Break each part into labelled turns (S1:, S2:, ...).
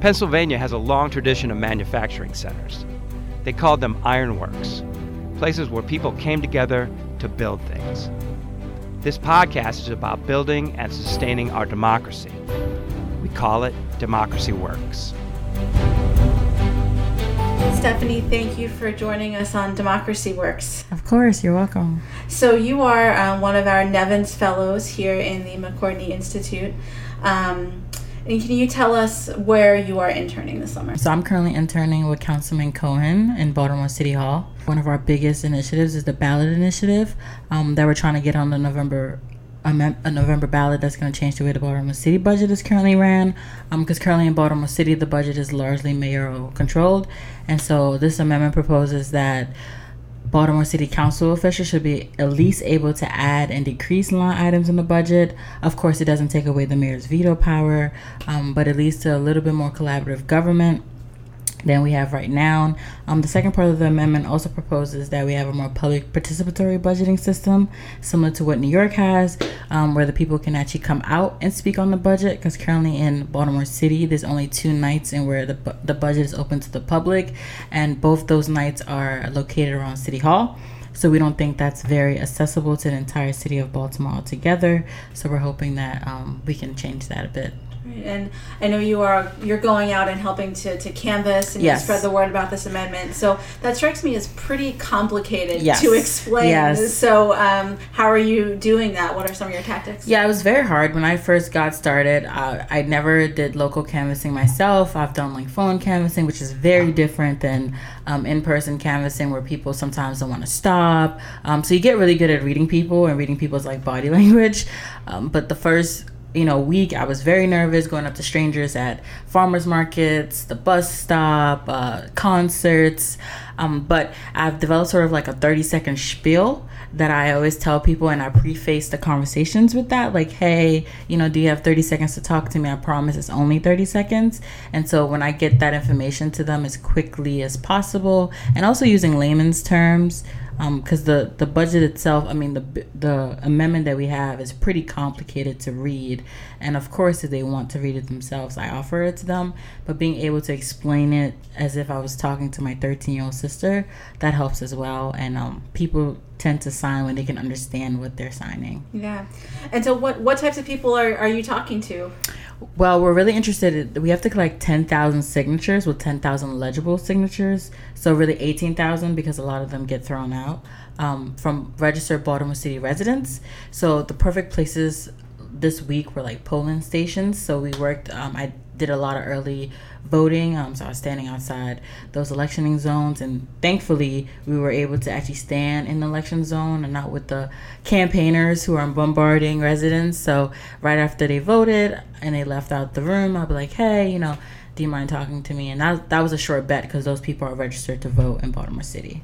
S1: Pennsylvania has a long tradition of manufacturing centers. They called them ironworks, places where people came together to build things. This podcast is about building and sustaining our democracy. We call it Democracy Works.
S2: Stephanie, thank you for joining us on Democracy Works.
S3: Of course, you're welcome.
S2: So, you are um, one of our Nevins Fellows here in the McCourtney Institute. Um, and can you tell us where you are interning this summer?
S3: So I'm currently interning with Councilman Cohen in Baltimore City Hall. One of our biggest initiatives is the ballot initiative um, that we're trying to get on the November a, November ballot that's going to change the way the Baltimore City budget is currently ran. Because um, currently in Baltimore City, the budget is largely mayoral controlled. And so this amendment proposes that Baltimore City Council officials should be at least able to add and decrease line items in the budget. Of course, it doesn't take away the mayor's veto power, um, but it leads to a little bit more collaborative government than we have right now. Um, the second part of the amendment also proposes that we have a more public participatory budgeting system, similar to what New York has, um, where the people can actually come out and speak on the budget. Because currently in Baltimore City, there's only two nights in where the, the budget is open to the public, and both those nights are located around City Hall. So we don't think that's very accessible to the entire city of Baltimore altogether. So we're hoping that um, we can change that a bit.
S2: And I know you are you're going out and helping to, to canvass and yes. spread the word about this amendment. So that strikes me as pretty complicated yes. to explain. Yes. So um, how are you doing that? What are some of your tactics?
S3: Yeah, it was very hard when I first got started. Uh, I never did local canvassing myself. I've done like phone canvassing, which is very different than um, in-person canvassing, where people sometimes don't want to stop. Um, so you get really good at reading people and reading people's like body language. Um, but the first you know week i was very nervous going up to strangers at farmers markets the bus stop uh, concerts. Um, but i've developed sort of like a 30 second spiel that i always tell people and i preface the conversations with that like hey you know do you have 30 seconds to talk to me? I promise it's only 30 seconds. And so when i get that information to them as quickly as possible and also using layman's terms because um, the the budget itself, I mean the the amendment that we have is pretty complicated to read, and of course if they want to read it themselves, I offer it to them. But being able to explain it as if I was talking to my 13 year old sister, that helps as well. And um, people tend to sign when they can understand what they're signing.
S2: Yeah, and so what what types of people are are you talking to?
S3: Well, we're really interested. In, we have to collect 10,000 signatures with 10,000 legible signatures. So, really 18,000 because a lot of them get thrown out um, from registered Baltimore City residents. So, the perfect places this week were like polling stations. So, we worked, um, I did a lot of early voting. Um, so I was standing outside those electioning zones, and thankfully we were able to actually stand in the election zone and not with the campaigners who are bombarding residents. So right after they voted and they left out the room, I'll be like, hey, you know, do you mind talking to me? And that that was a short bet because those people are registered to vote in Baltimore City.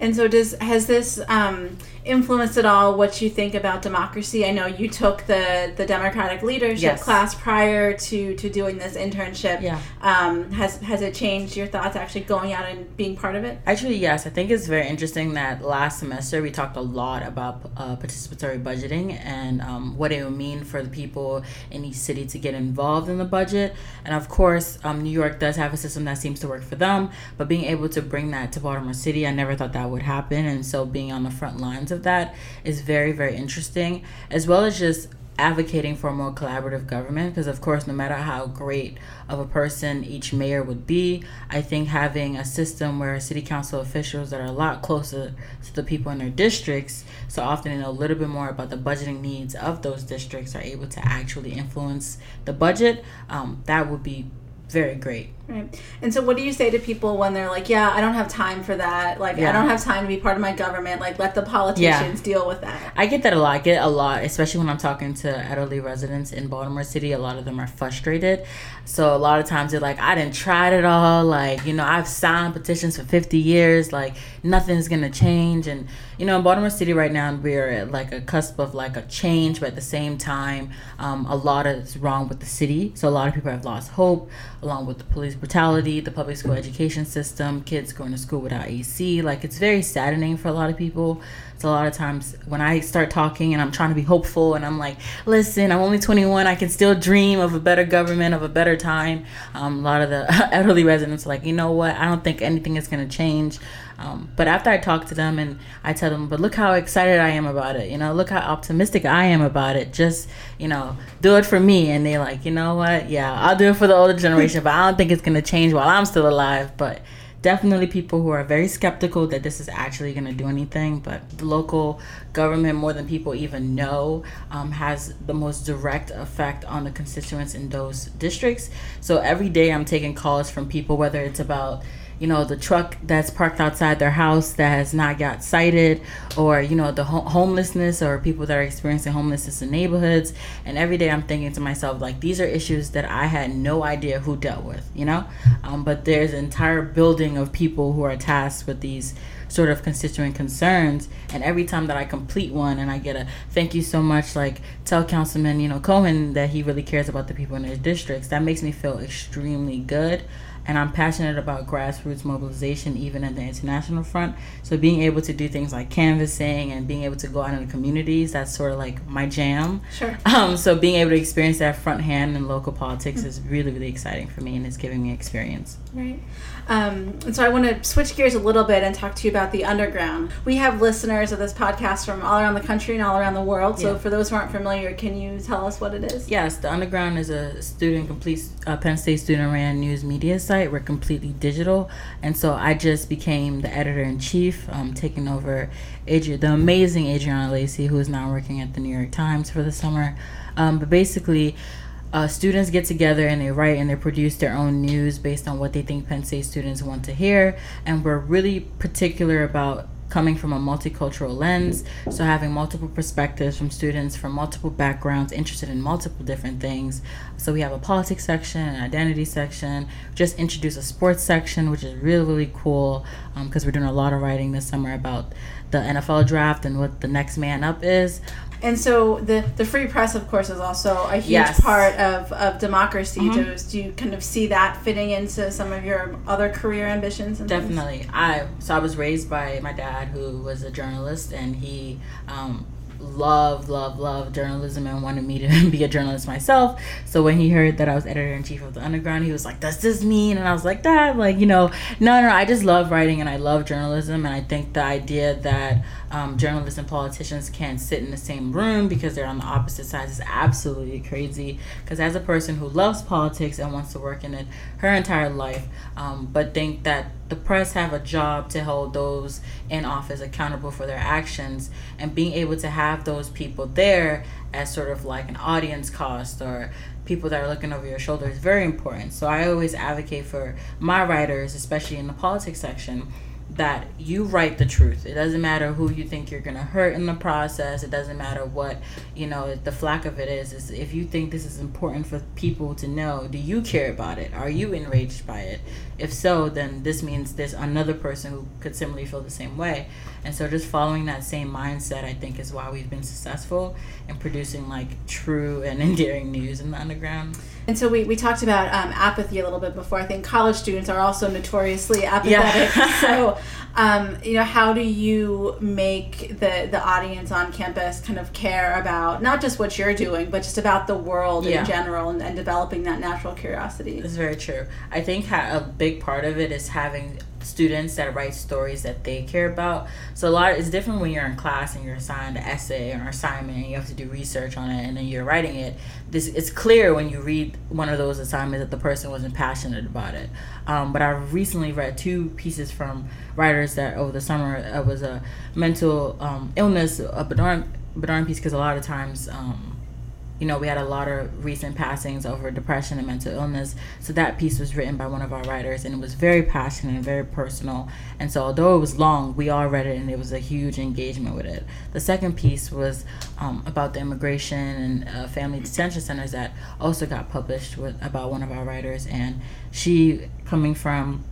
S2: And so, does has this um, influenced at all what you think about democracy? I know you took the the Democratic leadership yes. class prior to to doing this internship.
S3: Yeah.
S2: Um, has has it changed your thoughts actually going out and being part of it?
S3: Actually, yes. I think it's very interesting that last semester we talked a lot about uh, participatory budgeting and um, what it would mean for the people in each city to get involved in the budget. And of course, um, New York does have a system that seems to work for them, but being able to bring that to Baltimore City, I never thought that would happen. And so being on the front lines of that is very, very interesting, as well as just advocating for a more collaborative government because of course no matter how great of a person each mayor would be i think having a system where city council officials that are a lot closer to the people in their districts so often they know a little bit more about the budgeting needs of those districts are able to actually influence the budget um, that would be very great.
S2: Right. And so, what do you say to people when they're like, "Yeah, I don't have time for that. Like, yeah. I don't have time to be part of my government. Like, let the politicians yeah. deal with that."
S3: I get that a lot. I get a lot, especially when I'm talking to elderly residents in Baltimore City. A lot of them are frustrated. So a lot of times they're like, "I didn't try it all. Like, you know, I've signed petitions for 50 years. Like, nothing's gonna change." And you know, in Baltimore City right now, we're at like a cusp of like a change, but at the same time, um, a lot is wrong with the city. So a lot of people have lost hope. Along with the police brutality, the public school education system, kids going to school without AC. Like it's very saddening for a lot of people. It's a lot of times when I start talking and I'm trying to be hopeful and I'm like, listen, I'm only 21. I can still dream of a better government, of a better time. Um, a lot of the elderly residents are like, you know what? I don't think anything is going to change. Um, but after I talk to them and I tell them, but look how excited I am about it. You know, look how optimistic I am about it. Just, you know, do it for me. And they're like, you know what? Yeah, I'll do it for the older generation, but I don't think it's going to change while I'm still alive. But definitely people who are very skeptical that this is actually going to do anything. But the local government, more than people even know, um, has the most direct effect on the constituents in those districts. So every day I'm taking calls from people, whether it's about you know the truck that's parked outside their house that has not got cited or you know the ho- homelessness or people that are experiencing homelessness in neighborhoods. And every day i'm thinking to myself like these are issues that i had no idea who dealt with you know? Um, but there's an entire building of people who are tasked with these sort of constituent concerns. And every time that i complete one and i get a thank you so much like tell councilman you know cohen that he really cares about the people in his districts that makes me feel extremely good and I'm passionate about grassroots mobilization, even at the international front. So being able to do things like canvassing and being able to go out in the communities, that's sort of like my jam.
S2: Sure.
S3: Um, so being able to experience that front hand in local politics mm-hmm. is really, really exciting for me, and it's giving me experience.
S2: Right. Um, and so I want to switch gears a little bit and talk to you about the underground. We have listeners of this podcast from all around the country and all around the world. So yeah. for those who aren't familiar, can you tell us what it is?
S3: Yes, the underground is a student complete uh, Penn State student ran news media site. We're completely digital, and so I just became the editor in chief, um, taking over Adri- the amazing Adriana Lacy, who is now working at the New York Times for the summer. Um, but basically uh, students get together and they write and they produce their own news based on what they think Penn State students want to hear. And we're really particular about coming from a multicultural lens. So, having multiple perspectives from students from multiple backgrounds interested in multiple different things. So, we have a politics section, an identity section, just introduce a sports section, which is really, really cool because um, we're doing a lot of writing this summer about the NFL draft and what the next man up is.
S2: And so the the free press, of course, is also a huge yes. part of, of democracy. Mm-hmm. Do, do you kind of see that fitting into some of your other career ambitions?
S3: Definitely.
S2: Things?
S3: I so I was raised by my dad, who was a journalist, and he um, love, love, love journalism and wanted me to be a journalist myself. So when he heard that I was editor in chief of the Underground, he was like, "Does this mean?" And I was like, "Dad, like you know, no, no, I just love writing and I love journalism, and I think the idea that um, journalists and politicians can't sit in the same room because they're on the opposite sides is absolutely crazy. Because as a person who loves politics and wants to work in it her entire life, um, but think that the press have a job to hold those in office accountable for their actions and being able to have those people there as sort of like an audience cost or people that are looking over your shoulder is very important. So I always advocate for my writers, especially in the politics section, that you write the truth. It doesn't matter who you think you're gonna hurt in the process. It doesn't matter what you know the flack of it is. Is if you think this is important for people to know, do you care about it? Are you enraged by it? If so, then this means there's another person who could similarly feel the same way. And so just following that same mindset, I think, is why we've been successful in producing like true and endearing news in the underground.
S2: And so we, we talked about um, apathy a little bit before. I think college students are also notoriously apathetic. Yeah. so, um, you know, how do you make the, the audience on campus kind of care about not just what you're doing, but just about the world yeah. in general and, and developing that natural curiosity?
S3: It's very true. I think a big part of it is having students that write stories that they care about. So a lot of, it's different when you're in class and you're assigned an essay or assignment and you have to do research on it and then you're writing it. This it's clear when you read one of those assignments that the person wasn't passionate about it. Um, but I recently read two pieces from writers that over the summer it was a mental um, illness, a Bernard Bernard piece because a lot of times. Um, you know, we had a lot of recent passings over depression and mental illness. So that piece was written by one of our writers and it was very passionate and very personal. And so, although it was long, we all read it and it was a huge engagement with it. The second piece was um, about the immigration and uh, family detention centers that also got published with about one of our writers. And she, coming from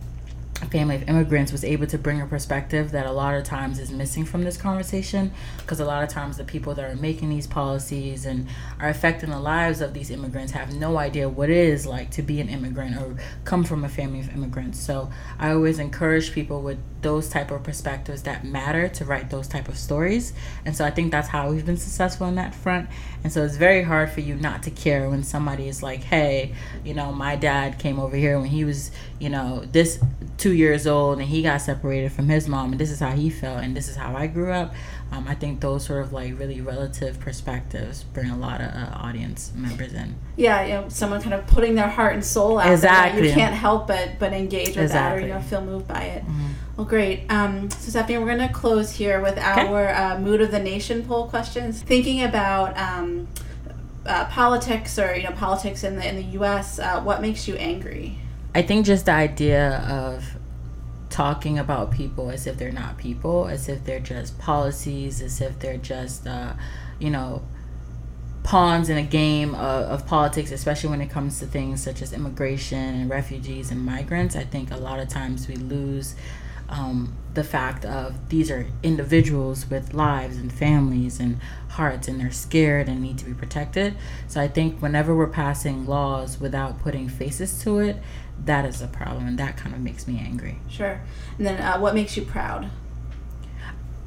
S3: family of immigrants was able to bring a perspective that a lot of times is missing from this conversation because a lot of times the people that are making these policies and are affecting the lives of these immigrants have no idea what it is like to be an immigrant or come from a family of immigrants. So i always encourage people with those type of perspectives that matter to write those type of stories. And so i think that's how we've been successful in that front. And so it's very hard for you not to care when somebody is like hey you know my dad came over here when he was you know this two years old and he got separated from his mom and this is how he felt and this is how i grew up um, i think those sort of like really relative perspectives bring a lot of uh, audience members in
S2: yeah you know someone kind of putting their heart and soul out exactly there, you can't help but but engage with exactly. that or you know feel moved by it mm-hmm. Well, great. Um, so, Stephanie, we're going to close here with our uh, Mood of the Nation poll questions. Thinking about um, uh, politics or you know politics in the in the U.S., uh, what makes you angry?
S3: I think just the idea of talking about people as if they're not people, as if they're just policies, as if they're just, uh, you know, pawns in a game of, of, politics, especially when it comes to things such as immigration and refugees and migrants. I think a lot of times we lose um, the fact of these are individuals with lives and families and hearts and they're scared and need to be protected. So I think whenever we're passing laws without putting faces to it, that is a problem and that kind of makes me angry.
S2: Sure. And then uh, what makes you proud?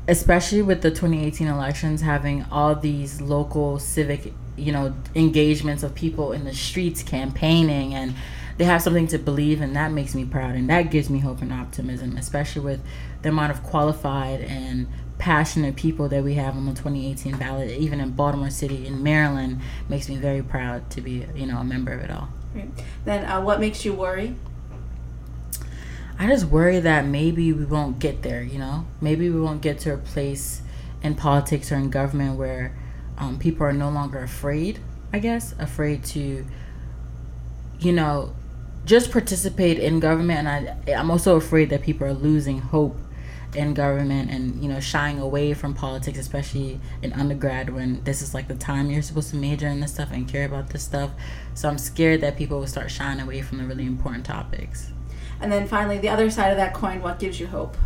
S3: Especially with the 2018 elections having all these local civic, you know, engagements of people in the streets campaigning and they have something to believe and that makes me proud and that gives me hope and optimism especially with the amount of qualified and passionate people that we have on the 2018 ballot. Even in baltimore city in maryland makes me very proud to be you know a member of it all.
S2: Right. then uh, what makes you worry?
S3: I just worry that maybe we won't get there you know? Maybe we won't get to a place in politics or in government where um, people are no longer afraid i guess afraid to you know just participate in government and I I'm also afraid that people are losing hope in government and you know shying away from politics especially in undergrad when this is like the time you're supposed to major in this stuff and care about this stuff. So i'm scared that people will start shying away from the really important topics.
S2: And then finally the other side of that coin what gives you hope?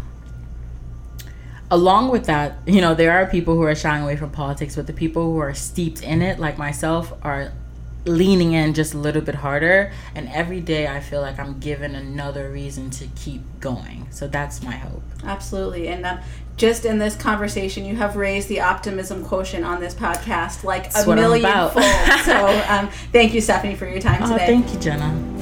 S3: Along with that you know there are people who are shying away from politics but the people who are steeped in it like myself are leaning in just a little bit harder and every day i feel like i'm given another reason to keep going. So that's my hope.
S2: Absolutely and um, just in this conversation you have raised the optimism quotient on this podcast like that's a million fold. So um, thank you stephanie for your time
S3: oh,
S2: today.
S3: thank you jenna